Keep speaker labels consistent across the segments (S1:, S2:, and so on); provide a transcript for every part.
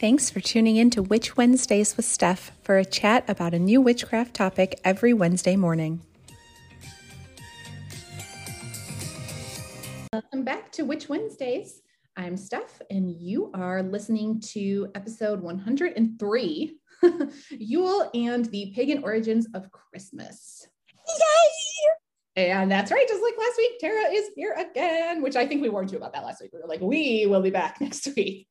S1: Thanks for tuning in to Witch Wednesdays with Steph for a chat about a new witchcraft topic every Wednesday morning. Welcome back to Witch Wednesdays. I'm Steph, and you are listening to episode 103 Yule and the Pagan Origins of Christmas. Yay! And that's right, just like last week, Tara is here again, which I think we warned you about that last week. We were like, we will be back next week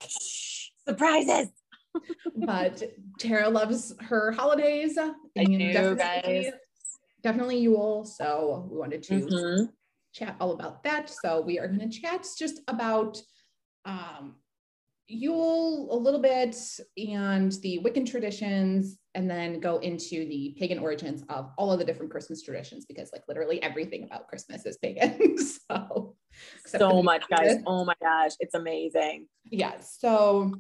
S2: surprises.
S1: but Tara loves her holidays.
S2: I do,
S1: definitely,
S2: guys.
S1: Definitely Yule. So we wanted to
S2: Mm-hmm.
S1: chat all about that. So we are going to chat just about um, Yule a little bit and the Wiccan traditions, and then go into the pagan origins of all of the different Christmas traditions because, like, literally everything about Christmas is pagan. so,
S2: So
S1: the
S2: much, guys. Oh my gosh, it's amazing.
S1: Yeah. So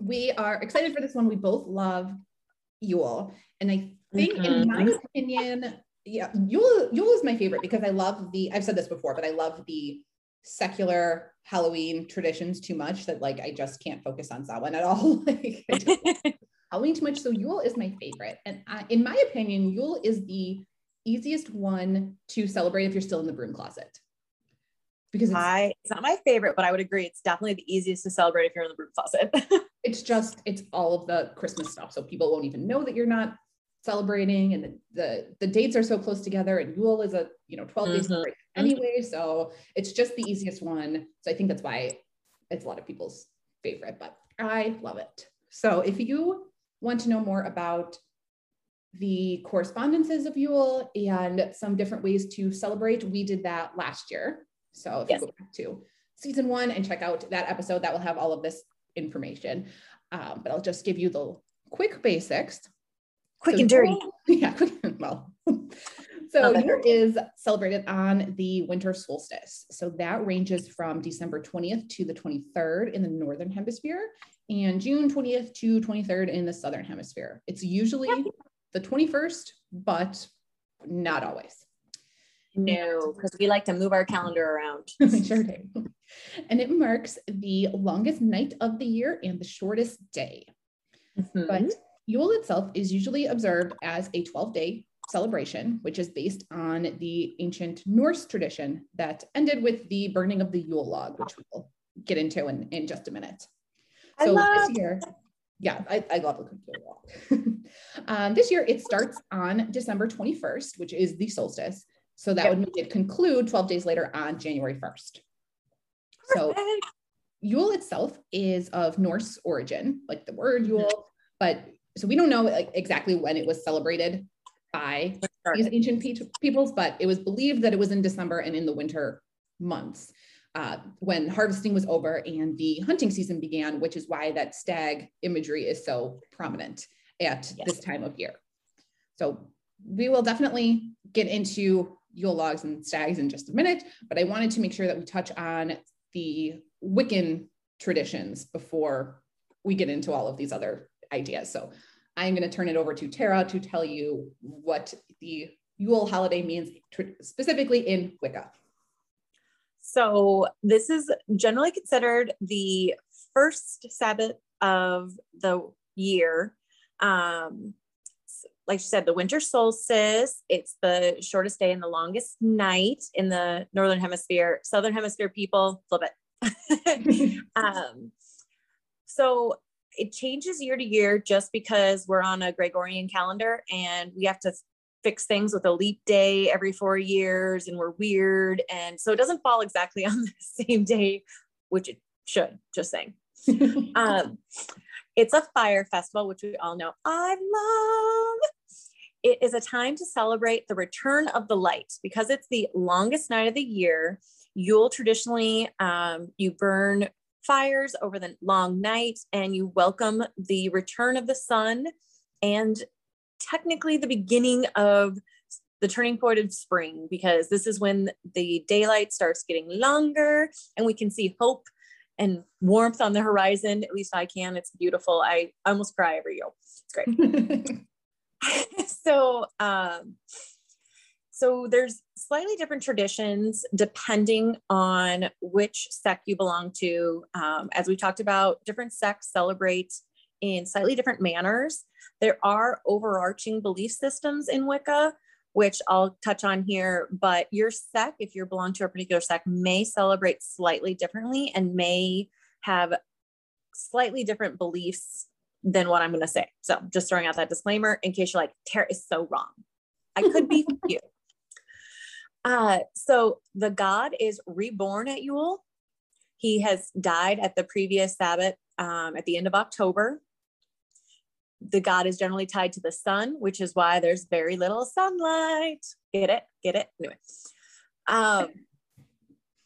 S1: we are excited for this one. We both love Yule. And I think in mm-hmm. my opinion, yeah, Yule, Yule is my favorite because I love the, I've said this before, but I love the secular Halloween traditions too much that like I just can't focus on Samhain at all. like I just Halloween too much. So Yule is my favorite. And I, in my opinion, Yule is the easiest one to celebrate if you're still in the broom closet. Because it's
S2: I it's not my favorite, but I would agree it's definitely the easiest to celebrate if you're in the broom closet.
S1: it's just it's all of the christmas stuff so people won't even know that you're not celebrating and the the, the dates are so close together and yule is a you know 12 days
S2: Mhm.
S1: celebration anyway so it's just the easiest one so i think that's why it's a lot of people's favorite but i love it so if you want to know more about the correspondences of yule and some different ways to celebrate we did that last year so if
S2: Yes.
S1: you go back to season one and check out that episode that will have all of this information. Um, but I'll just give you the quick basics.
S2: Quick
S1: So
S2: and dirty.
S1: Yeah, quick, well. so. Yule is celebrated on the winter solstice. So that ranges from December 20th to the 23rd in the northern hemisphere and June 20th to 23rd in the southern hemisphere. It's usually the 21st, but not always.
S2: No, because we like to move our calendar around.
S1: We sure do. And it marks the longest night of the year and the shortest day.
S2: Mhm.
S1: But Yule itself is usually observed as a 12 day celebration, which is based on the ancient Norse tradition that ended with the burning of the Yule log, which we'll get into in, in just a minute.
S2: I
S1: So
S2: love
S1: this year, yeah, I, I love the Yule log. um, this year it starts on December 21st, which is the solstice. So that
S2: Yep.
S1: would make it conclude 12 days later on January 1st. So Yule itself is of Norse origin, like the word Yule, but so we don't know like, exactly when it was celebrated by these ancient pe- peoples, but it was believed that it was in December and in the winter months uh, when harvesting was over and the hunting season began, which is why that stag imagery is so prominent at
S2: Yes.
S1: this time of year. So we will definitely get into Yule logs and stags in just a minute, but I wanted to make sure that we touch on the Wiccan traditions before we get into all of these other ideas. So I'm going to turn it over to Tara to tell you what the Yule holiday means specifically in Wicca.
S2: So this is generally considered the first Sabbath of the year. Um, like you said, the winter solstice. It's the shortest day and the longest night in the northern hemisphere. Southern hemisphere people flip it. um, so it changes year to year just because we're on a Gregorian calendar and we have to fix things with a leap day every four years and we're weird. And so it doesn't fall exactly on the same day, which it should, just saying. Um, it's a fire festival, which we all know I love. It is a time to celebrate the return of the light because it's the longest night of the year. You'll traditionally, um, you burn fires over the long night and you welcome the return of the sun and technically the beginning of the turning point of spring because this is when the daylight starts getting longer and we can see hope and warmth on the horizon. At least I can. It's beautiful. I almost cry every year. It's great. so um so there's slightly different traditions depending on which sect you belong to. Um, as we talked about, different sects celebrate in slightly different manners. There are overarching belief systems in Wicca, which I'll touch on here, but your sect, if you belong to a particular sect, may celebrate slightly differently and may have slightly different beliefs than what I'm going to say. So just throwing out that disclaimer in case you're like, Tara is so wrong. I could be you. Uh, so the god is reborn at Yule. He has died at the previous Sabbath um, at the end of October. The god is generally tied to the sun, which is why there's very little sunlight. Get it? Get it? Anyway. Um,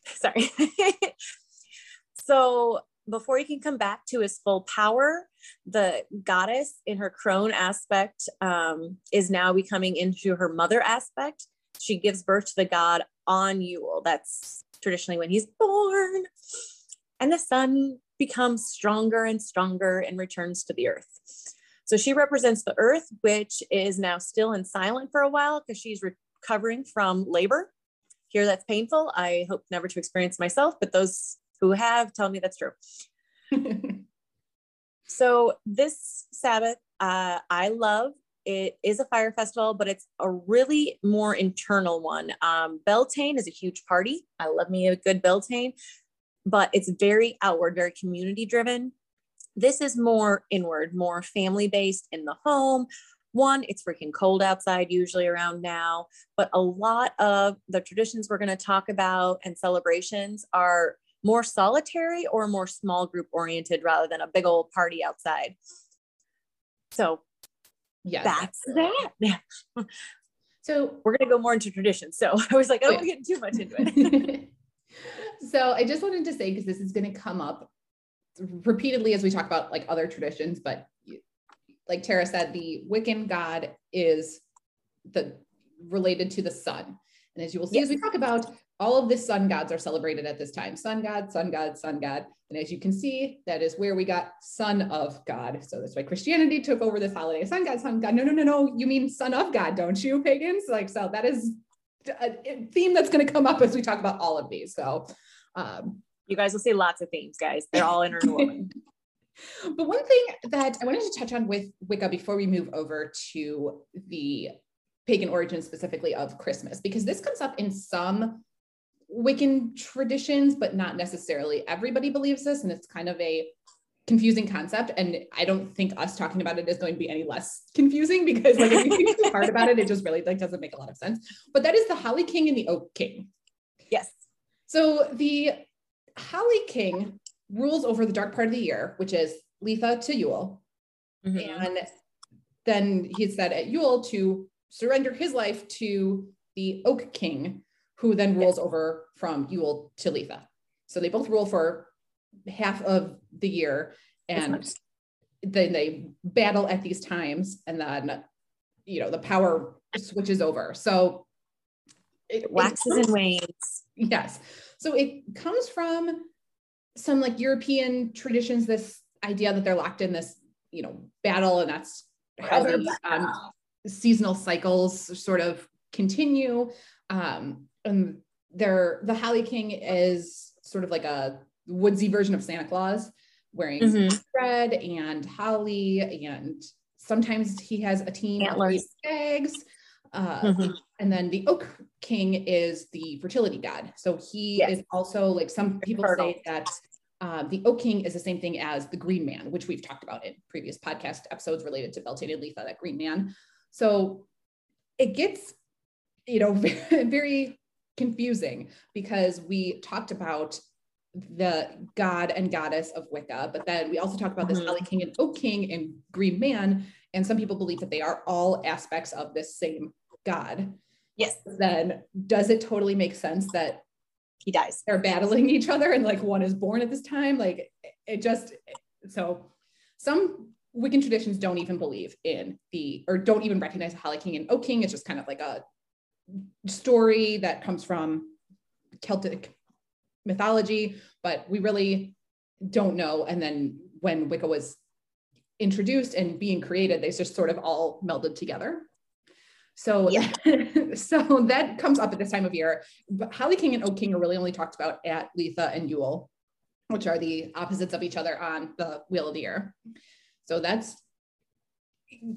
S2: sorry. so before he can come back to his full power, the goddess in her crone aspect um, is now becoming into her mother aspect. She gives birth to the god on Yule. That's traditionally when he's born. And the sun becomes stronger and stronger and returns to the earth. So she represents the earth, which is now still and silent for a while because she's recovering from labor. Here, that's painful. I hope never to experience myself, but those who have tell me that's true. so this Sabbath, uh, I love. It is a fire festival, but it's a really more internal one. Um, Beltane is a huge party. I love me a good Beltane, but it's very outward, very community driven. This is more inward, more family based in the home. One, it's freaking cold outside, usually around now, but a lot of the traditions we're going to talk about and celebrations are more solitary or more small group oriented rather than a big old party outside. So yeah, that's that.
S1: so
S2: we're gonna go more into traditions. So I was like, oh, we're getting too much into it.
S1: so I just wanted to say because this is going to come up repeatedly as we talk about like other traditions, but like Tara said, the Wiccan god is the related to the sun. And as you will see, yes. as we talk about, all of the sun gods are celebrated at this time. Sun god, sun god, sun god. And as you can see, that is where we got son of God. So that's why Christianity took over this holiday. Sun god, sun god. No, no, no, no. You mean son of God, don't you, pagans? Like, so that is a theme that's going to come up as we talk about all of these. So um,
S2: you guys will see lots of themes, guys. They're all interwoven.
S1: but one thing that I wanted to touch on with Wicca before we move over to the pagan origin specifically of Christmas, because this comes up in some Wiccan traditions, but not necessarily everybody believes this. And it's kind of a confusing concept. And I don't think us talking about it is going to be any less confusing because like if you think too hard about it, it just really like doesn't make a lot of sense. But that is the Holly King and the Oak King.
S2: Yes.
S1: So the Holly King rules over the dark part of the year, which is Litha to Yule. Mm-hmm. And then he said at Yule to surrender his life to the Oak King, who then rules yes. over from Yule to Litha. So they both rule for half of the year and then they battle at these times and then you know the power switches over. So
S2: it, it waxes and wanes.
S1: Yes. So it comes from some like European traditions, this idea that they're locked in this, you know, battle and that's how the um, seasonal cycles sort of continue. Um, and they're the Holly King is sort of like a woodsy version of Santa Claus, wearing mm-hmm. red and holly, and sometimes he has a team Antlers. of eggs. Uh, mm-hmm. And then the Oak King is the fertility god. So he yes. is also like some people say that uh, the Oak King is the same thing as the Green Man, which we've talked about in previous podcast episodes related to Beltane and Litha, that Green Man. So it gets, you know, very, very confusing because we talked about the god and goddess of Wicca, but then we also talked about mm-hmm. this Holly King and Oak King and Green Man. And some people believe that they are all aspects of this same god.
S2: Yes.
S1: Then does it totally make sense that
S2: he dies?
S1: They're battling each other and like one is born at this time. Like it just so some Wiccan traditions don't even believe in the or don't even recognize the Holly King and Oak King. It's just kind of like a story that comes from Celtic mythology, but we really don't know. And then when Wicca was introduced and being created, they just sort of all melded together. So, yeah. so that comes up at this time of year. But Holly King and Oak King are really only talked about at Litha and Yule, which are the opposites of each other on the Wheel of the Year. So that's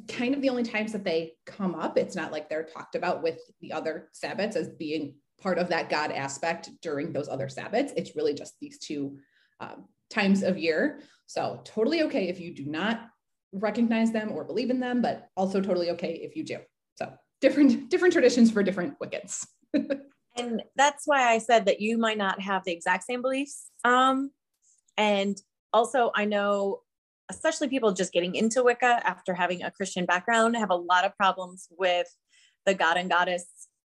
S1: kind of the only times that they come up. It's not like they're talked about with the other Sabbats as being part of that God aspect during those other Sabbats. It's really just these two um, times of year. So totally okay if you do not recognize them or believe in them, but also totally okay if you do. So different different traditions for different Wiccans.
S2: and that's why I said that you might not have the exact same beliefs. Um, and also, I know, especially people just getting into Wicca after having a Christian background, have a lot of problems with the god and goddess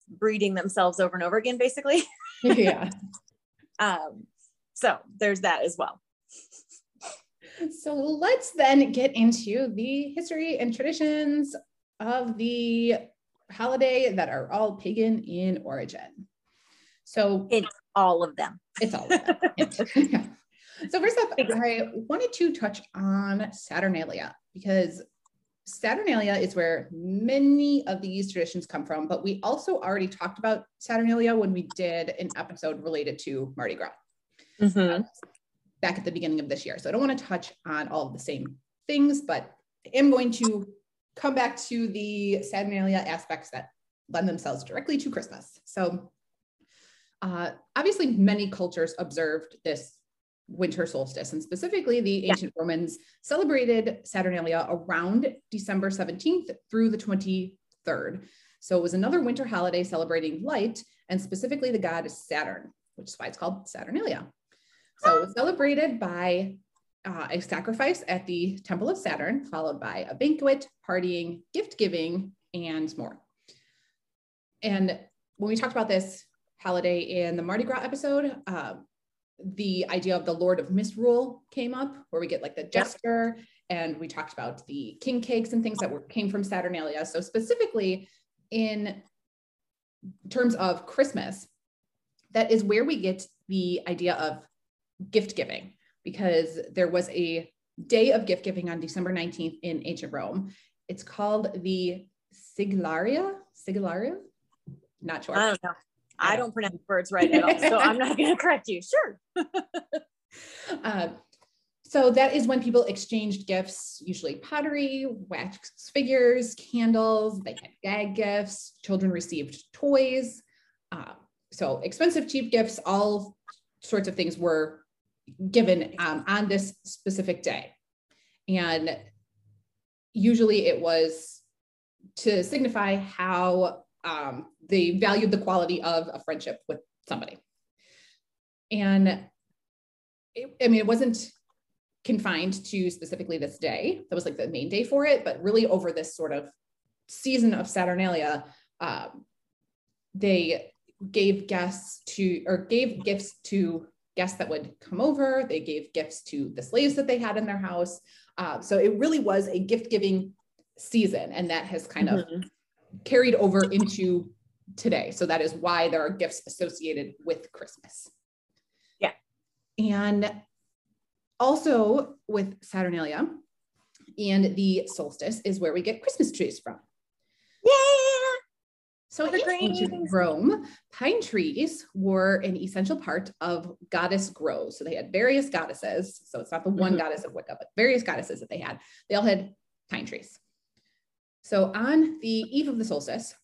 S2: breeding themselves over and over again, basically.
S1: yeah.
S2: um, so there's that as well.
S1: So let's then get into the history and traditions of the holiday that are all pagan in origin. So
S2: it's all of them.
S1: It's all of them. yeah. So first up, I wanted to touch on Saturnalia because Saturnalia is where many of these traditions come from, but we also already talked about Saturnalia when we did an episode related to Mardi Gras mm-hmm. back at the beginning of this year. So I don't want to touch on all of the same things, but I am going to come back to the Saturnalia aspects that lend themselves directly to Christmas. So, uh, obviously, many cultures observed this winter solstice, and specifically, the ancient yeah. Romans celebrated Saturnalia around December 17th through the 23rd. So, it was another winter holiday celebrating light and specifically the god Saturn, which is why it's called Saturnalia. So, it was celebrated by uh, a sacrifice at the Temple of Saturn, followed by a banquet, partying, gift giving, and more. And when we talked about this holiday in the Mardi Gras episode, uh, the idea of the Lord of Misrule came up, where we get like the jester, and we talked about the king cakes and things that were, came from Saturnalia. So specifically in terms of Christmas, that is where we get the idea of gift giving because there was a day of gift giving on December 19th in ancient Rome. It's called the Sigillaria. Sigillaria? Not sure.
S2: I don't know. I don't pronounce words right at all, so I'm not going to correct you. Sure.
S1: uh, so that is when people exchanged gifts, usually pottery, wax figures, candles. They had gag gifts. Children received toys. Uh, so expensive, cheap gifts, all sorts of things were given um, on this specific day. And usually it was to signify how um, they valued the quality of a friendship with somebody. And it, I mean, it wasn't confined to specifically this day. That was like the main day for it, but really over this sort of season of Saturnalia, um, they gave guests to or gave gifts to guests that would come over. They gave gifts to the slaves that they had in their house. Uh, so it really was a gift giving season, and that has kind mm-hmm. of carried over into today. So that is why there are gifts associated with Christmas.
S2: Yeah.
S1: And also with Saturnalia and the solstice is where we get Christmas trees from. So in ancient Rome, pine trees were an essential part of goddess groves. So they had various goddesses. So it's not the one mm-hmm. goddess of Wicca, but various goddesses that they had. They all had pine trees. So on the eve of the solstice,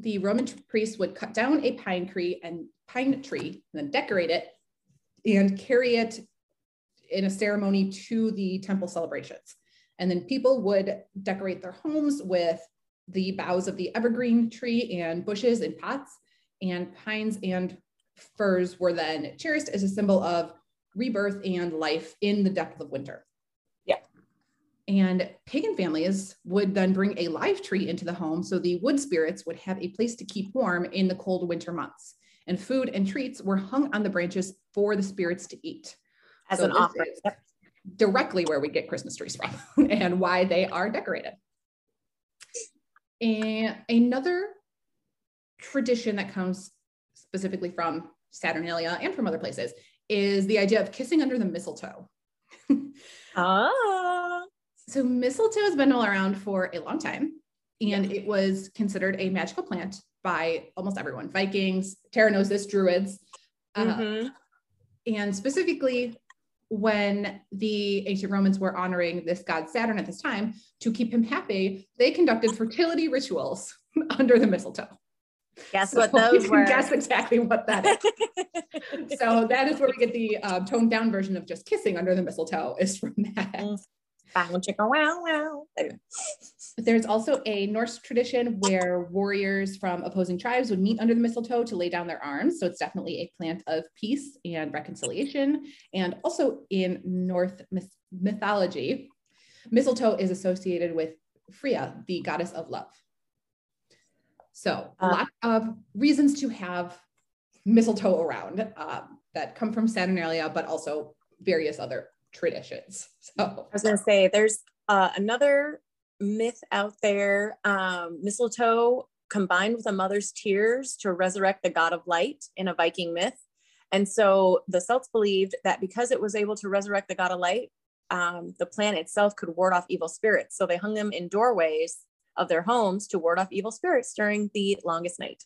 S1: the Roman priests would cut down a pine tree and pine tree and then decorate it and carry it in a ceremony to the temple celebrations. And then people would decorate their homes with the boughs of the evergreen tree and bushes and pots, and pines and firs were then cherished as a symbol of rebirth and life in the depth of winter.
S2: Yeah.
S1: And pagan families would then bring a live tree into the home so the wood spirits would have a place to keep warm in the cold winter months. And food and treats were hung on the branches for the spirits to eat.
S2: As so an offer.
S1: Directly where we get Christmas trees from and why they are decorated. And another tradition that comes specifically from Saturnalia and from other places is the idea of kissing under the mistletoe.
S2: ah.
S1: So mistletoe has been all around for a long time. and it was considered a magical plant by almost everyone Vikings, Tara knows this, Druids. Uh,
S2: Mhm.
S1: and specifically, when the ancient Romans were honoring this god Saturn at this time to keep him happy, they conducted fertility rituals under the mistletoe.
S2: Guess
S1: So
S2: what
S1: you
S2: those
S1: can
S2: were?
S1: Guess exactly what that is. so that is where we get the um, toned down version of just kissing under the mistletoe is from that.
S2: Mm. Bow, chicka, wow, wow. Anyway.
S1: There's also a Norse tradition where warriors from opposing tribes would meet under the mistletoe to lay down their arms. So it's definitely a plant of peace and reconciliation. And also in Norse myth- mythology, mistletoe is associated with Freya, the goddess of love. So a
S2: Uh.
S1: lot of reasons to have mistletoe around um, that come from Saturnalia, but also various other traditions. So
S2: I was gonna say there's uh, another myth out there. Um, mistletoe combined with a mother's tears to resurrect the god of light in a Viking myth. And so the Celts believed that because it was able to resurrect the god of light, um, the plant itself could ward off evil spirits. So they hung them in doorways of their homes to ward off evil spirits during the longest night.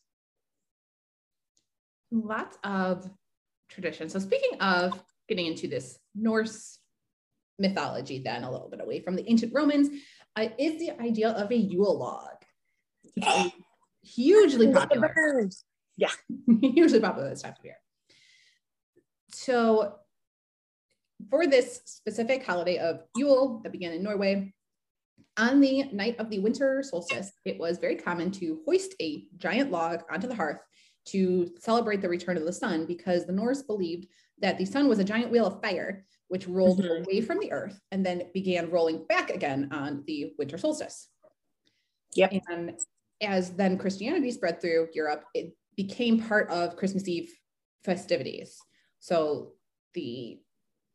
S1: lots of tradition. So speaking of getting into this Norse mythology, then a little bit away from the ancient Romans, uh, is the idea of a Yule log. It's hugely popular, Yeah, hugely popular this time of year. So for this specific holiday of Yule that began in Norway, on the night of the winter solstice, it was very common to hoist a giant log onto the hearth to celebrate the return of the sun because the Norse believed that the sun was a giant wheel of fire which rolled
S2: Mhm.
S1: away from the earth and then began rolling back again on the winter solstice.
S2: Yep.
S1: And as then Christianity spread through Europe, it became part of Christmas Eve festivities. So the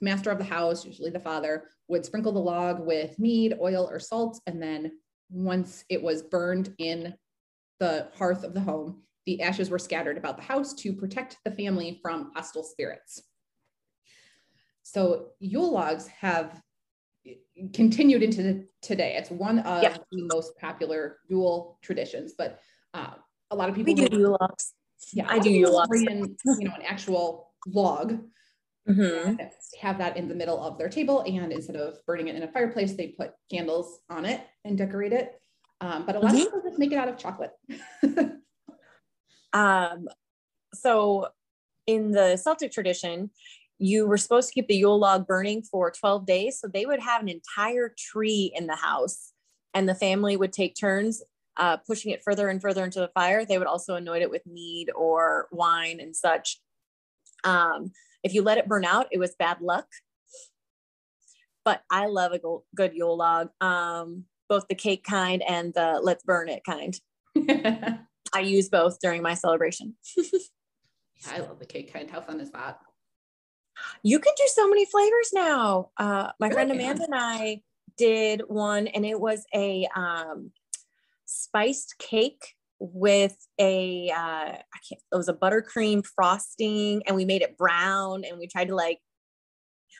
S1: master of the house, usually the father, would sprinkle the log with mead, oil, or salt. And then once it was burned in the hearth of the home, the ashes were scattered about the house to protect the family from hostile spirits. So Yule logs have continued into the, today. It's one of
S2: Yeah.
S1: the most popular Yule traditions, but uh, a lot of people We
S2: do Yule logs.
S1: yeah,
S2: I do Yule logs.
S1: in, you know, an actual log
S2: Mhm.
S1: have that in the middle of their table. And instead of burning it in a fireplace, they put candles on it and decorate it. Um, but a lot
S2: Mhm.
S1: of people just make it out of chocolate.
S2: Um, so in the Celtic tradition, you were supposed to keep the Yule log burning for 12 days. So they would have an entire tree in the house, and the family would take turns uh, pushing it further and further into the fire. They would also anoint it with mead or wine and such. Um, if you let it burn out, it was bad luck. But I love a good Yule log, um, both the cake kind and the let's burn it kind. I use both during my celebration.
S1: I love the cake kind. How fun is that?
S2: You can do so many flavors now. Uh, my
S1: Really
S2: friend. Amanda and I did one, and it was a um, spiced cake with a uh, I can't. It was a buttercream frosting, and we made it brown, and we tried to like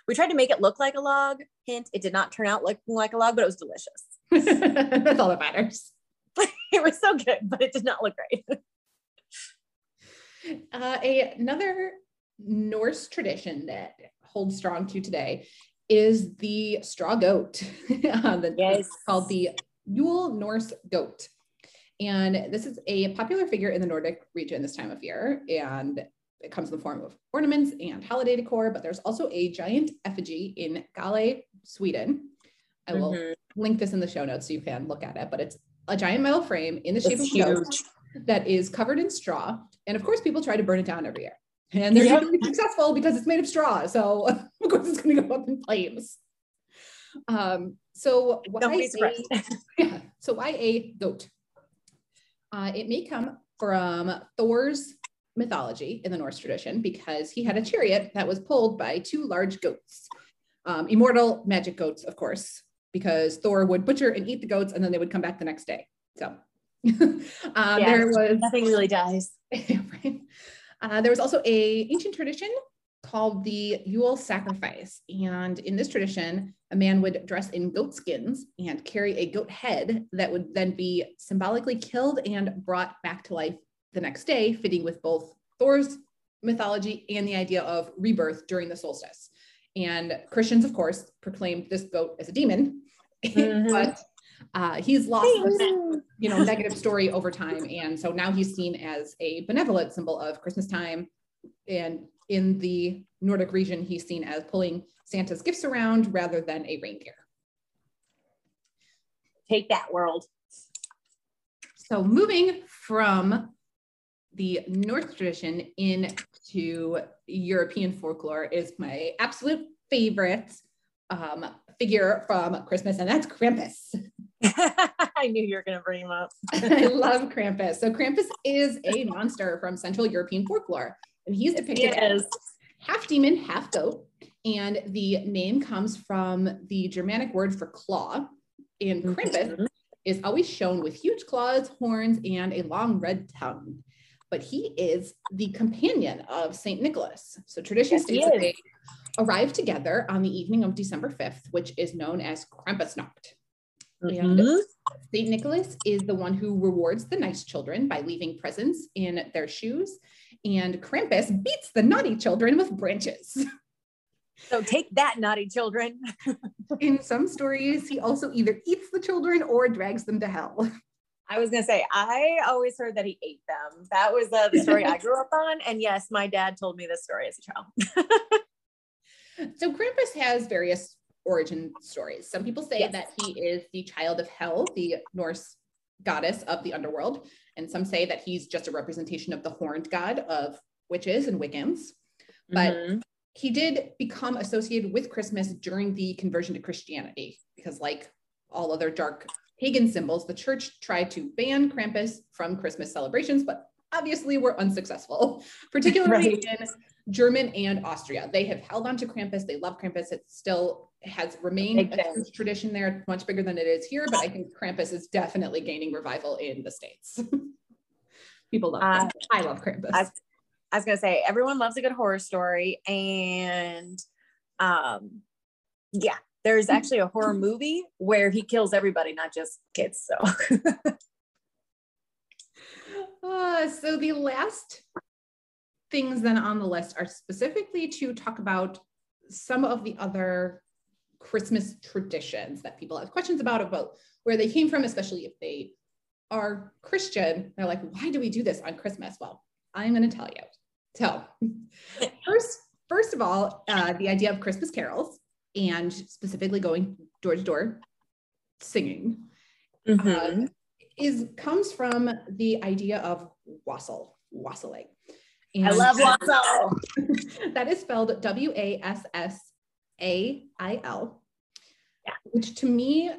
S2: we tried to make it look like a log. Hint: it did not turn out looking like a log, but it was delicious.
S1: That's all that matters.
S2: it was so good, but it did not look great.
S1: Uh, a, another Norse tradition that holds strong to today is the straw goat. uh,
S2: Yes.
S1: called the Yule Norse goat. And this is a popular figure in the Nordic region this time of year. And it comes in the form of ornaments and holiday decor, but there's also a giant effigy in Gävle, Sweden. I will
S2: Mhm.
S1: link this in the show notes so you can look at it, but it's a giant metal frame in the shape
S2: It's
S1: of a goat that is covered in straw. And of course, people try to burn it down every year. And they're
S2: Yep.
S1: usually successful because it's made of straw. So of course it's going to go up in flames. Um, so why a, yeah, so why a goat? Uh, it may come from Thor's mythology in the Norse tradition because he had a chariot that was pulled by two large goats, um, immortal magic goats, of course, because Thor would butcher and eat the goats and then they would come back the next day. So um,
S2: Yeah,
S1: there was
S2: Nothing really dies.
S1: right. Uh, there was also a ancient tradition called the Yule sacrifice. And in this tradition, a man would dress in goat skins and carry a goat head that would then be symbolically killed and brought back to life the next day, fitting with both Thor's mythology and the idea of rebirth during the solstice. And Christians, of course, proclaimed this goat as a demon, mm-hmm. but uh, he's lost that, you know, negative story over time. And so now he's seen as a benevolent symbol of Christmas time. And in the Nordic region, he's seen as pulling Santa's gifts around rather than a reindeer.
S2: Take that world.
S1: So moving from the Norse tradition into European folklore is my absolute favorite um, figure from Christmas, and that's Krampus.
S2: I knew you were going to bring him up.
S1: I love Krampus. So Krampus is a monster from Central European folklore, and he's depicted he as half demon, half goat. And the name comes from the Germanic word for claw. And Krampus mm-hmm. is always shown with huge claws, horns, and a long red tongue. But he is the companion of Saint Nicholas. So tradition yes, states that they arrive together on the evening of December 5th, which is known as Krampusnacht. Mm-hmm. St. Nicholas is the one who rewards the nice children by leaving presents in their shoes. And Krampus beats the naughty children with branches.
S2: So take that, naughty children.
S1: in some stories, he also either eats the children or drags them to hell.
S2: I was gonna say, I always heard that he ate them. That was uh, the story I grew up on. And yes, my dad told me this story as a child.
S1: so Krampus has various origin stories. Some people say yes. that he is the child of Hel, the Norse goddess of the underworld, and some say that he's just a representation of the horned god of witches and Wiccans. But mm-hmm. he did become associated with Christmas during the conversion to Christianity because, like all other dark pagan symbols, the church tried to ban Krampus from Christmas celebrations, but obviously were unsuccessful, particularly right. in German and Austria. They have held on to Krampus. They love Krampus. It's still has remained a tradition there, much bigger than it is here. But I think Krampus is definitely gaining revival in the States. People love uh, I love Krampus. I,
S2: I was going to say, everyone loves a good horror story. And um, yeah, there's actually a horror movie where he kills everybody, not just kids. So.
S1: uh, so the last things then on the list are specifically to talk about some of the other Christmas traditions that people have questions about, about where they came from, especially if they are Christian. They're like, why do we do this on Christmas? Well, I'm going to tell you. So, first, first of all, uh, the idea of Christmas carols and specifically going door to door singing mm-hmm. uh, is comes from the idea of wassail, wassailing.
S2: And I love Wassail.
S1: that is spelled W A S S A I L, yeah. which to me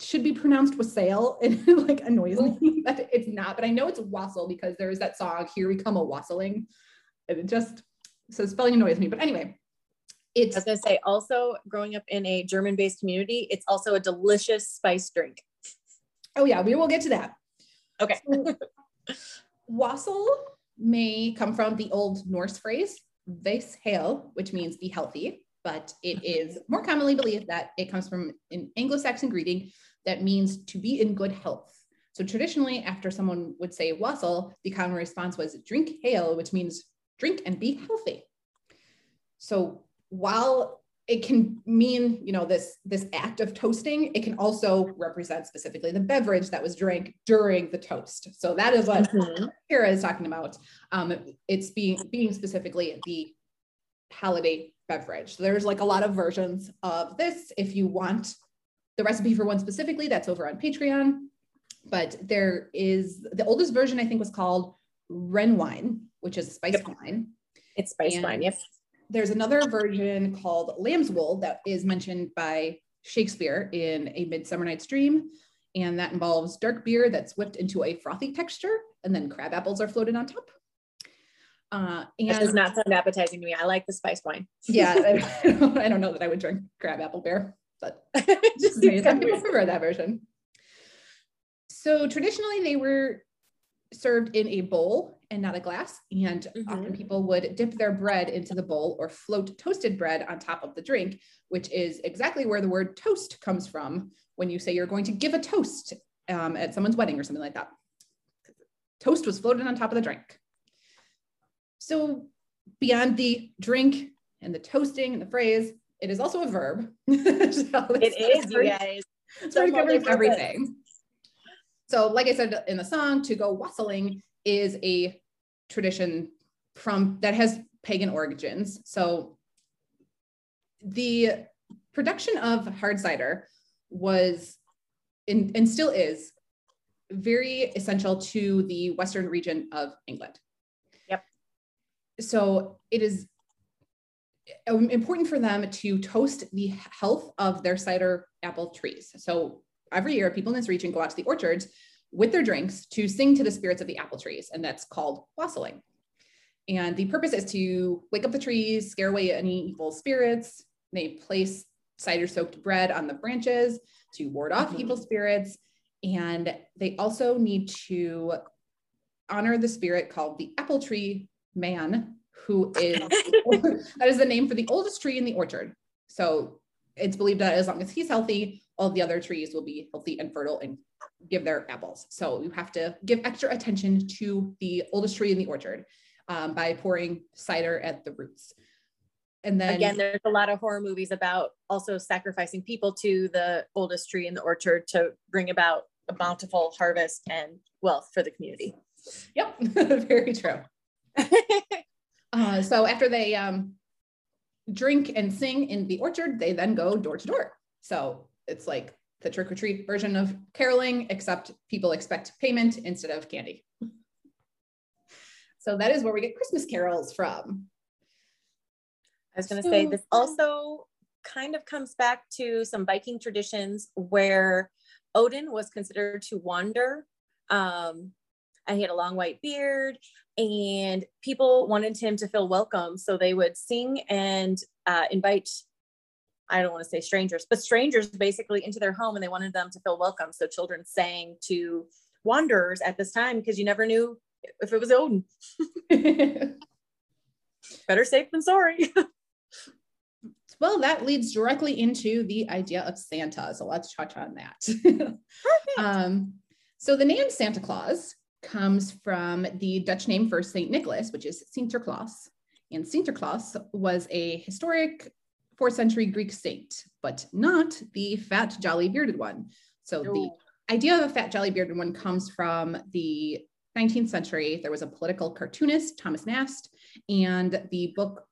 S1: should be pronounced wassail. It like annoys me but it's not. But I know it's wassail because there is that song, Here We Come a Wassailing. And it just, so spelling annoys me. But anyway,
S2: it's. I was going to say, also growing up in a German based community, it's also a delicious spice drink.
S1: Oh, yeah, we will get to that.
S2: Okay.
S1: So, wassail may come from the Old Norse phrase, "ves hel," which means be healthy, but it mm-hmm. is more commonly believed that it comes from an Anglo-Saxon greeting that means to be in good health. So traditionally, after someone would say wassail, the common response was drink hail, which means drink and be healthy. So while it can mean you know this this act of toasting. It can also represent specifically the beverage that was drank during the toast. So that is what mm-hmm. kira is talking about. Um, it's being being specifically the holiday beverage. So there's like a lot of versions of this. If you want the recipe for one specifically that's over on patreon. But there is the oldest version i think was called ren wine which is spice yep. wine.
S2: It's spiced and wine yes
S1: there's another version called Lamb's Wool that is mentioned by Shakespeare in A Midsummer Night's Dream. And that involves dark beer that's whipped into a frothy texture, and then crab apples are floated on top.
S2: Uh, and that does not sound appetizing to me. I like the spice wine.
S1: yeah, I, I don't know that I would drink crab apple beer, but just some people prefer that version. So traditionally, they were served in a bowl and not a glass. And mm-hmm. often people would dip their bread into the bowl or float toasted bread on top of the drink, which is exactly where the word toast comes from when you say you're going to give a toast um, at someone's wedding or something like that. Toast was floated on top of the drink. So, beyond the drink and the toasting and the phrase, it is also a verb. so
S2: it is, you guys.
S1: So covers everything. So, like I said in the song, to go wassailing is a tradition from that has pagan origins. So, the production of hard cider was in, and still is very essential to the western region of England.
S2: Yep.
S1: So it is um, important for them to toast the health of their cider apple trees. So every year, people in this region go out to the orchards with their drinks to sing to the spirits of the apple trees, and that's called wassailing. And the purpose is to wake up the trees, scare away any evil spirits. They place cider soaked bread on the branches to ward off mm-hmm. evil spirits. And they also need to honor the spirit called the apple tree man, who is that is the name for the oldest tree in the orchard. So it's believed that as long as he's healthy, all the other trees will be healthy and fertile and give their apples. So you have to give extra attention to the oldest tree in the orchard um, by pouring cider at the roots. And then
S2: again, there's a lot of horror movies about also sacrificing people to the oldest tree in the orchard to bring about a bountiful harvest and wealth for the community.
S1: Yep, very true. uh, so after they um, drink and sing in the orchard, they then go door to door. So it's like the trick or treat version of caroling, except people expect payment instead of candy. So that is where we get Christmas carols from.
S2: I was going to so, say this also kind of comes back to some Viking traditions where Odin was considered to wander. Um, he had a long white beard, and people wanted him to feel welcome. So they would sing and uh, invite, I don't want to say strangers, but strangers basically into their home, and they wanted them to feel welcome. So children sang to wanderers at this time because you never knew if it was Odin. Better safe than sorry.
S1: Well, that leads directly into the idea of Santa. So let's touch on that. um, so the name Santa Claus comes from the Dutch name for St. Nicholas, which is Sinterklaas. And Sinterklaas was a historic fourth century Greek saint, but not the fat, jolly, bearded one. So no. the idea of a fat, jolly, bearded one comes from the 19th century. There was a political cartoonist, Thomas Nast, and the book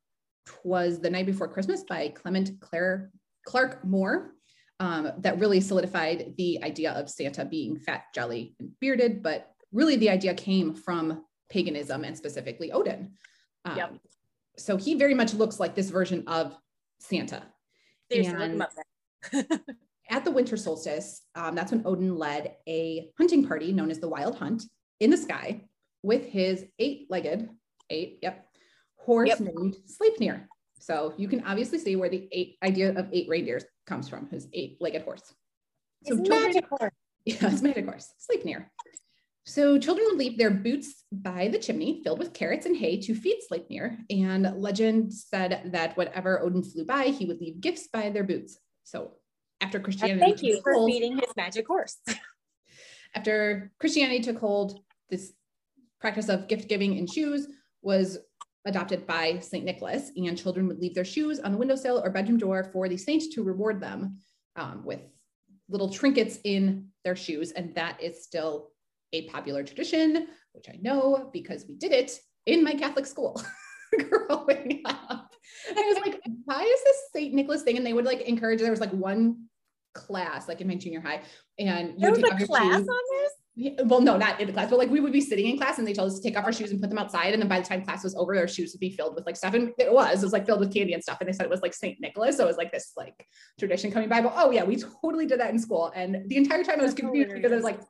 S1: was The Night Before Christmas by Clement Clare, Clark Moore. Um, that really solidified the idea of Santa being fat, jolly, and bearded. But really, the idea came from paganism and specifically Odin. Um, yep. So he very much looks like this version of Santa. At the winter solstice, um, that's when Odin led a hunting party known as the Wild Hunt in the sky with his eight legged, eight, yep, horse yep. named Sleipnir. So you can obviously see where the eight idea of eight reindeers comes from, his eight-legged horse.
S2: So it's children, magic horse.
S1: Yeah, it's magic horse, Sleipnir. So children would leave their boots by the chimney filled with carrots and hay to feed Sleipnir. And legend said that whenever Odin flew by, he would leave gifts by their boots. So after Christianity,
S2: thank you for hold, feeding his magic horse.
S1: after Christianity took hold, this practice of gift giving in shoes was adopted by St. Nicholas, and children would leave their shoes on the windowsill or bedroom door for the saint to reward them um, with little trinkets in their shoes. And that is still a popular tradition, which I know because we did it in my Catholic school growing up. And I was like, why is this St. Nicholas thing? And they would like encourage, there was like one class, like in my junior high, and
S2: there was a class shoes. on this
S1: well, no, not in the class, but like we would be sitting in class and they told us to take off our shoes and put them outside. And then by the time class was over, our shoes would be filled with like stuff. And it was, it was like filled with candy and stuff. And they said it was like St. Nicholas. So it was like this like tradition coming by. But oh yeah, we totally did that in school. And the entire time I was confused because I was like,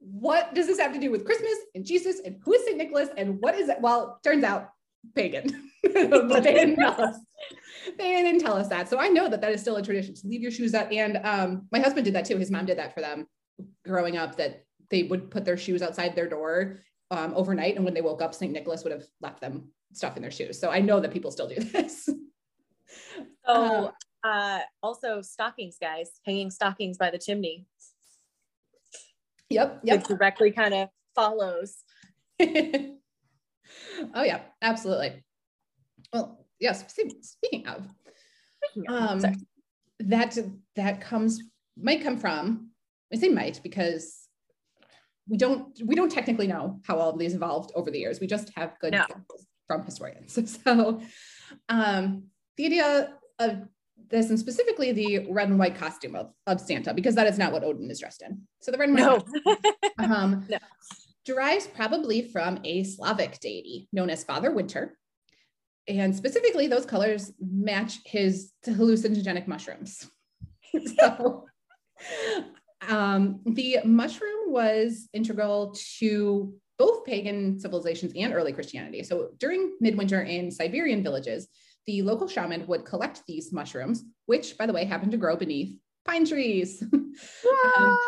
S1: what does this have to do with Christmas and Jesus and who is St. Nicholas and what is it? Well, turns out pagan, but they didn't tell us. They didn't tell us that. So I know that that is still a tradition to leave your shoes out. And um, my husband did that too. His mom did that for them growing up that they would put their shoes outside their door um, overnight. And when they woke up, St. Nicholas would have left them stuff in their shoes. So I know that people still do this.
S2: Oh, uh, uh, also stockings, guys, hanging stockings by the chimney.
S1: Yep. Yep.
S2: It directly kind of follows.
S1: oh yeah, absolutely. Well, yes. Speaking of, um, that that comes might come from. I say might because we don't we don't technically know how all of these evolved over the years. We just have good no. from historians. So um, the idea of this and specifically the red and white costume of, of Santa, because that is not what Odin is dressed in. So the red and white no. um, no. derives probably from a Slavic deity known as Father Winter. And specifically, those colors match his hallucinogenic mushrooms. so um, the mushroom was integral to both pagan civilizations and early Christianity. So during midwinter in Siberian villages, the local shaman would collect these mushrooms, which, by the way, happened to grow beneath pine trees. um,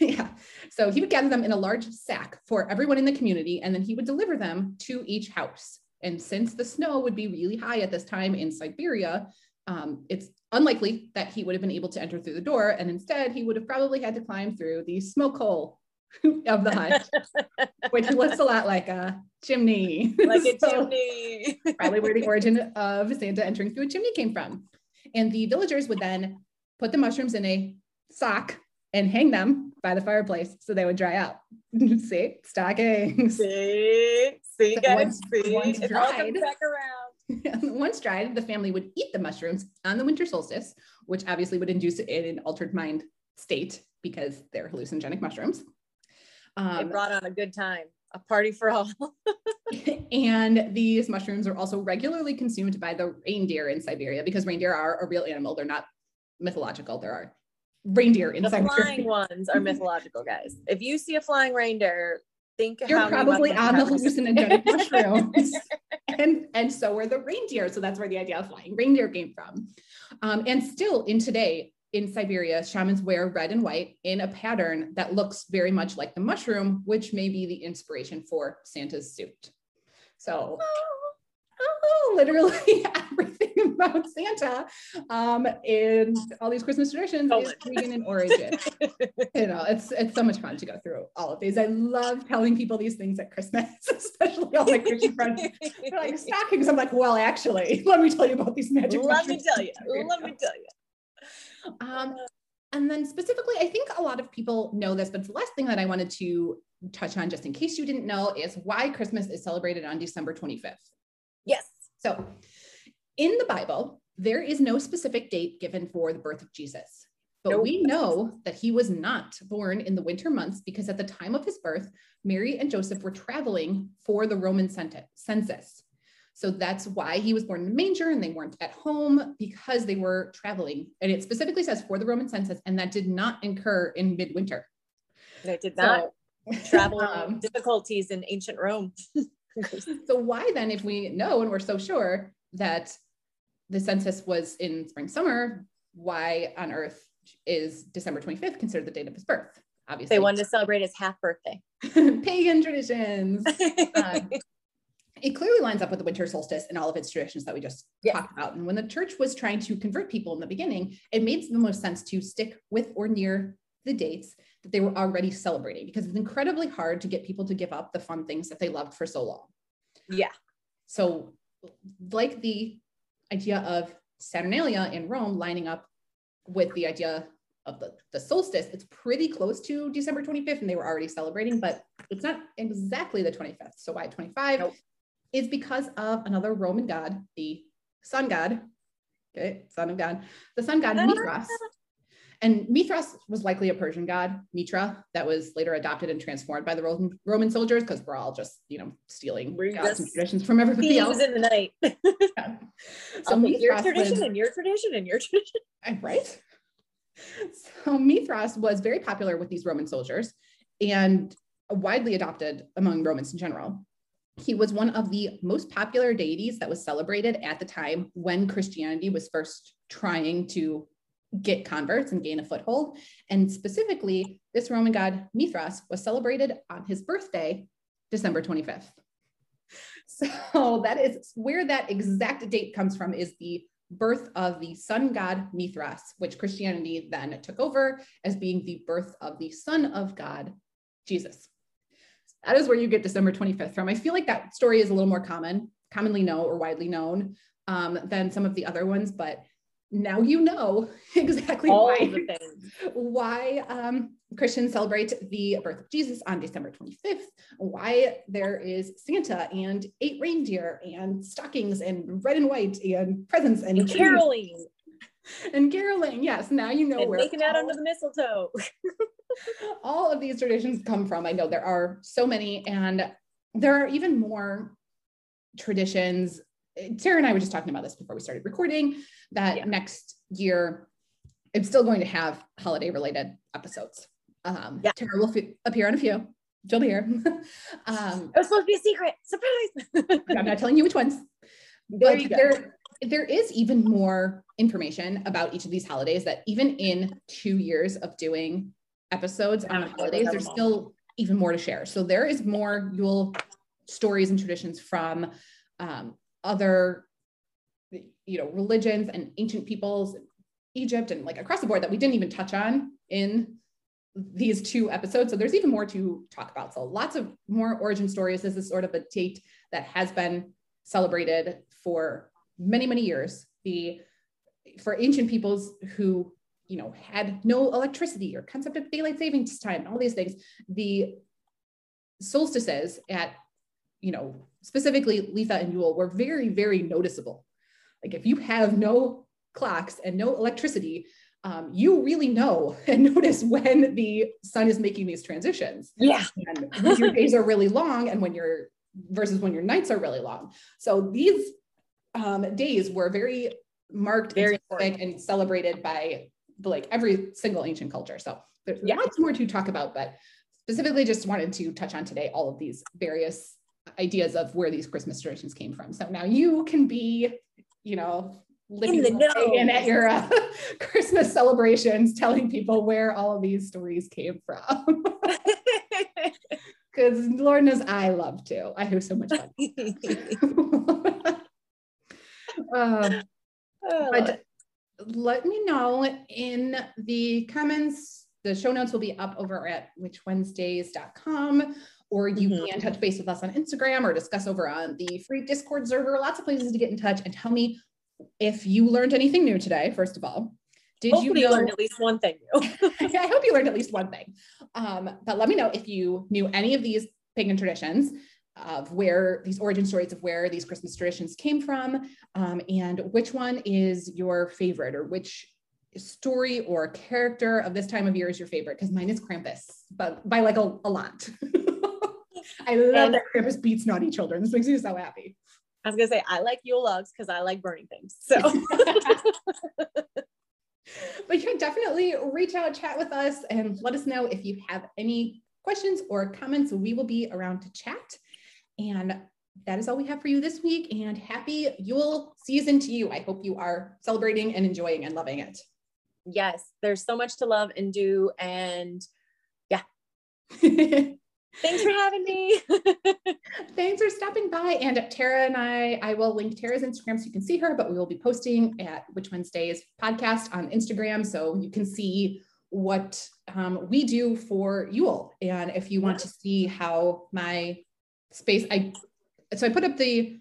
S1: yeah. So he would gather them in a large sack for everyone in the community, and then he would deliver them to each house. And since the snow would be really high at this time in Siberia, um, it's unlikely that he would have been able to enter through the door. And instead, he would have probably had to climb through the smoke hole of the hut, which looks a lot like a chimney.
S2: Like a so, chimney.
S1: probably where the origin of Santa entering through a chimney came from. And the villagers would then put the mushrooms in a sock and hang them by the fireplace so they would dry out. see, stockings.
S2: See, see, so guys, once, see, once it dried, all comes back
S1: around. once dried, the family would eat the mushrooms on the winter solstice, which obviously would induce it in an altered mind state because they're hallucinogenic mushrooms.
S2: Um, they brought on a good time, a party for all.
S1: and these mushrooms are also regularly consumed by the reindeer in Siberia because reindeer are a real animal. They're not mythological. There are reindeer in
S2: the
S1: Siberia.
S2: flying ones are mythological, guys. If you see a flying reindeer, think
S1: you're probably on the hallucinogenic mushrooms. and and so are the reindeer. So that's where the idea of flying reindeer came from. Um, and still in today, in Siberia, shamans wear red and white in a pattern that looks very much like the mushroom, which may be the inspiration for Santa's suit. So, oh, literally everything about Santa um, in all these Christmas traditions is pagan in origin. you know, it's it's so much fun to go through all of these. I love telling people these things at Christmas, especially all my Christian friends. They're like stockings. I'm like, well, actually, let me tell you about these magic.
S2: Let me tell you. Let me tell you.
S1: Um, and then specifically, I think a lot of people know this, but the last thing that I wanted to touch on, just in case you didn't know, is why Christmas is celebrated on December 25th.
S2: Yes.
S1: So in the Bible, there is no specific date given for the birth of Jesus. But nope. we know that he was not born in the winter months because at the time of his birth, Mary and Joseph were traveling for the Roman census. So that's why he was born in a manger and they weren't at home because they were traveling. And it specifically says for the Roman census, and that did not incur in midwinter.
S2: It did not. So, Travel um, difficulties in ancient Rome.
S1: so why then, if we know and we're so sure that the census was in spring summer, why on earth is December 25th considered the date of his birth? Obviously,
S2: they wanted to celebrate his half birthday.
S1: Pagan traditions. Um, it clearly lines up with the winter solstice and all of its traditions that we just yeah. talked about. And when the church was trying to convert people in the beginning, it made the most sense to stick with or near the dates that they were already celebrating because it's incredibly hard to get people to give up the fun things that they loved for so long.
S2: Yeah.
S1: So, like the idea of Saturnalia in Rome lining up with the idea of the, the solstice, it's pretty close to December 25th, and they were already celebrating, but it's not exactly the 25th. So, why 25? Nope is because of another Roman god, the sun god, okay, son of God, the sun god Mithras. And Mithras was likely a Persian god, Mitra, that was later adopted and transformed by the Roman, Roman soldiers because we're all just, you know, stealing we're gods and traditions from everybody else.
S2: in the night. yeah. So Mithras your tradition was, and your tradition and your tradition.
S1: Right. So Mithras was very popular with these Roman soldiers and widely adopted among Romans in general he was one of the most popular deities that was celebrated at the time when Christianity was first trying to get converts and gain a foothold. And specifically, this Roman god Mithras was celebrated on his birthday December 25th. So that is where that exact date comes from is the birth of the sun god Mithras, which Christianity then took over as being the birth of the son of God, Jesus. That is where you get December 25th from. I feel like that story is a little more common, commonly known or widely known um, than some of the other ones, but now you know exactly
S2: All
S1: why, why um, Christians celebrate the birth of Jesus on December 25th, why there is Santa and eight reindeer and stockings and red and white and presents and,
S2: and caroling.
S1: And caroling, yes. Now you know
S2: and
S1: where
S2: making out under the mistletoe.
S1: All of these traditions come from. I know there are so many, and there are even more traditions. Tara and I were just talking about this before we started recording that yeah. next year I'm still going to have holiday related episodes. Um, yeah. Tara will f- appear on a few. She'll be here.
S2: um, it was supposed to be a secret surprise.
S1: I'm not telling you which ones. There but there, there is even more information about each of these holidays that even in two years of doing episodes on the holidays, there's still even more to share. So there is more Yule stories and traditions from um, other, you know, religions and ancient peoples, Egypt and like across the board that we didn't even touch on in these two episodes. So there's even more to talk about. So lots of more origin stories. This is sort of a date that has been celebrated for many, many years. The for ancient peoples who you know had no electricity or concept of daylight savings time, all these things, the solstices at you know specifically Litha and Yule were very, very noticeable. Like if you have no clocks and no electricity, um, you really know and notice when the sun is making these transitions.
S2: Yeah.
S1: And when your days are really long and when your versus when your nights are really long. So these um, days were very marked very and, and celebrated by like every single ancient culture. So there's yeah. lots more to talk about, but specifically just wanted to touch on today all of these various ideas of where these Christmas traditions came from. So now you can be, you know, living in the and at your uh, Christmas celebrations, telling people where all of these stories came from. Because Lord knows I love to. I have so much fun. uh, but let me know in the comments. The show notes will be up over at witchwednesdays.com or you mm-hmm. can touch base with us on Instagram or discuss over on the free Discord server. Lots of places to get in touch and tell me if you learned anything new today, first of all.
S2: Did Hopefully you know, learned at least one thing?
S1: I hope you learned at least one thing. Um, but let me know if you knew any of these pagan traditions of where these origin stories of where these Christmas traditions came from, um, and which one is your favorite, or which story or character of this time of year is your favorite? Because mine is Krampus, but by like a, a lot. I love and, that Krampus beats naughty children. This makes me so happy.
S2: I was gonna say I like Yule logs because I like burning things. So
S1: but you can definitely reach out, chat with us, and let us know if you have any questions or comments. We will be around to chat. And that is all we have for you this week. And happy Yule season to you. I hope you are celebrating and enjoying and loving it.
S2: Yes, there's so much to love and do. And yeah. Thanks for having me.
S1: Thanks for stopping by. And Tara and I, I will link Tara's Instagram so you can see her, but we will be posting at Witch Wednesdays podcast on Instagram so you can see what um, we do for Yule. And if you want to see how my space, I so I put up the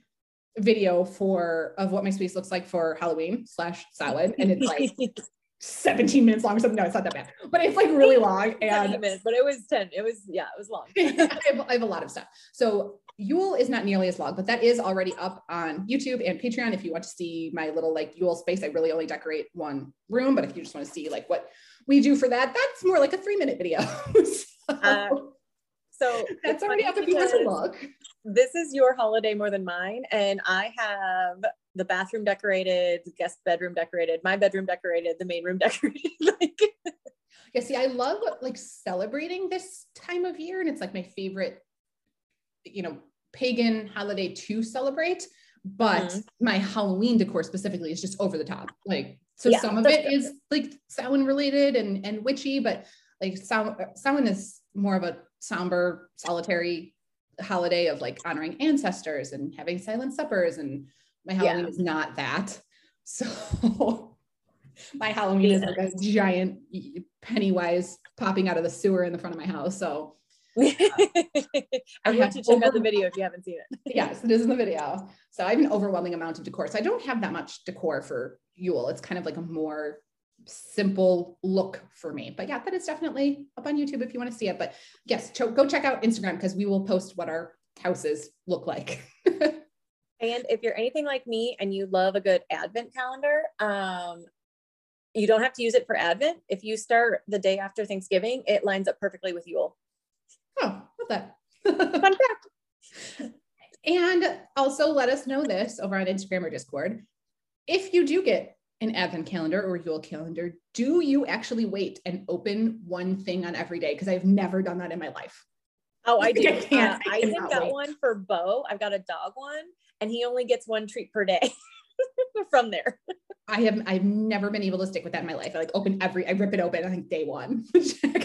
S1: video for of what my space looks like for Halloween slash salad, and it's like 17 minutes long or something. No, it's not that bad, but it's like really long. And
S2: minutes, but it was 10. It was, yeah, it was long.
S1: I, have, I, have, a lot of stuff. So Yule is not nearly as long, but that is already up on YouTube and Patreon. If you want to see my little like Yule space, I really only decorate one room, but if you just want to see like what we do for that, that's more like a three minute video. so, uh,
S2: so
S1: that's already you want look.
S2: This is your holiday more than mine. And I have the bathroom decorated, the guest bedroom decorated, my bedroom decorated, the main room decorated. like
S1: yeah, see, I love like celebrating this time of year, and it's like my favorite, you know, pagan holiday to celebrate. But mm-hmm. my Halloween decor specifically is just over the top. Like, so yeah, some of it is like Samhain related and and witchy, but like Samhain is more of a somber, solitary holiday of like honoring ancestors and having silent suppers and my Halloween yeah. is not that. So my Halloween is like a giant Pennywise popping out of the sewer in the front of my house. So uh,
S2: I have to check over- out the video if you haven't seen it.
S1: yes, it is in the video. So I have an overwhelming amount of decor. So I don't have that much decor for Yule. It's kind of like a more simple look for me. But yeah, that is definitely up on YouTube if you want to see it. But yes, go check out Instagram because we will post what our houses look like.
S2: And if you're anything like me and you love a good advent calendar, um, you don't have to use it for Advent. If you start the day after Thanksgiving, it lines up perfectly with Yule.
S1: Oh, love that. Fun fact. And also let us know this over on Instagram or Discord. If you do get an Advent calendar or Yule calendar, do you actually wait and open one thing on every day? Because I've never done that in my life.
S2: Oh, I do. I, can't, uh, I, I even got wait. one for Bo. I've got a dog one, and he only gets one treat per day from there.
S1: I have I've never been able to stick with that in my life. I like open every I rip it open I think day one.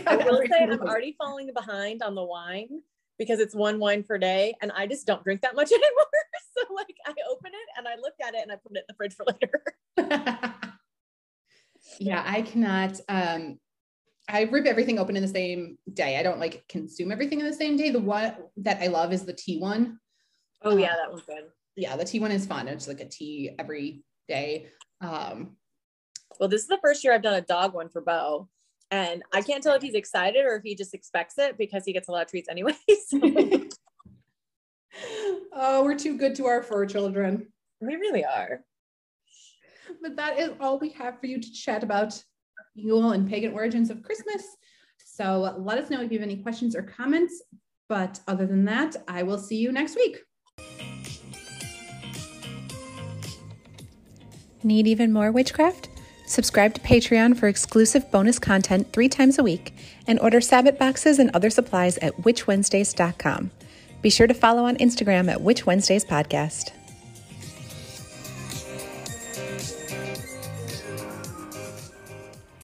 S2: I will say I'm already falling behind on the wine because it's one wine per day and I just don't drink that much anymore. so like I open it and I look at it and I put it in the fridge for later.
S1: yeah, I cannot um I rip everything open in the same day. I don't like consume everything in the same day. The one that I love is the tea one.
S2: Oh yeah, that one's good
S1: yeah, the tea one is fun. It's like a tea every day. Um,
S2: well, this is the first year I've done a dog one for Bo. And I can't tell if he's excited or if he just expects it because he gets a lot of treats anyway. So.
S1: oh, we're too good to our fur children.
S2: We really are.
S1: But that is all we have for you to chat about Yule and pagan origins of Christmas. So let us know if you have any questions or comments. But other than that, I will see you next week.
S3: Need even more witchcraft? Subscribe to Patreon for exclusive bonus content three times a week and order Sabbath boxes and other supplies at witchwednesdays.com. Be sure to follow on Instagram at Witch Wednesdays Podcast.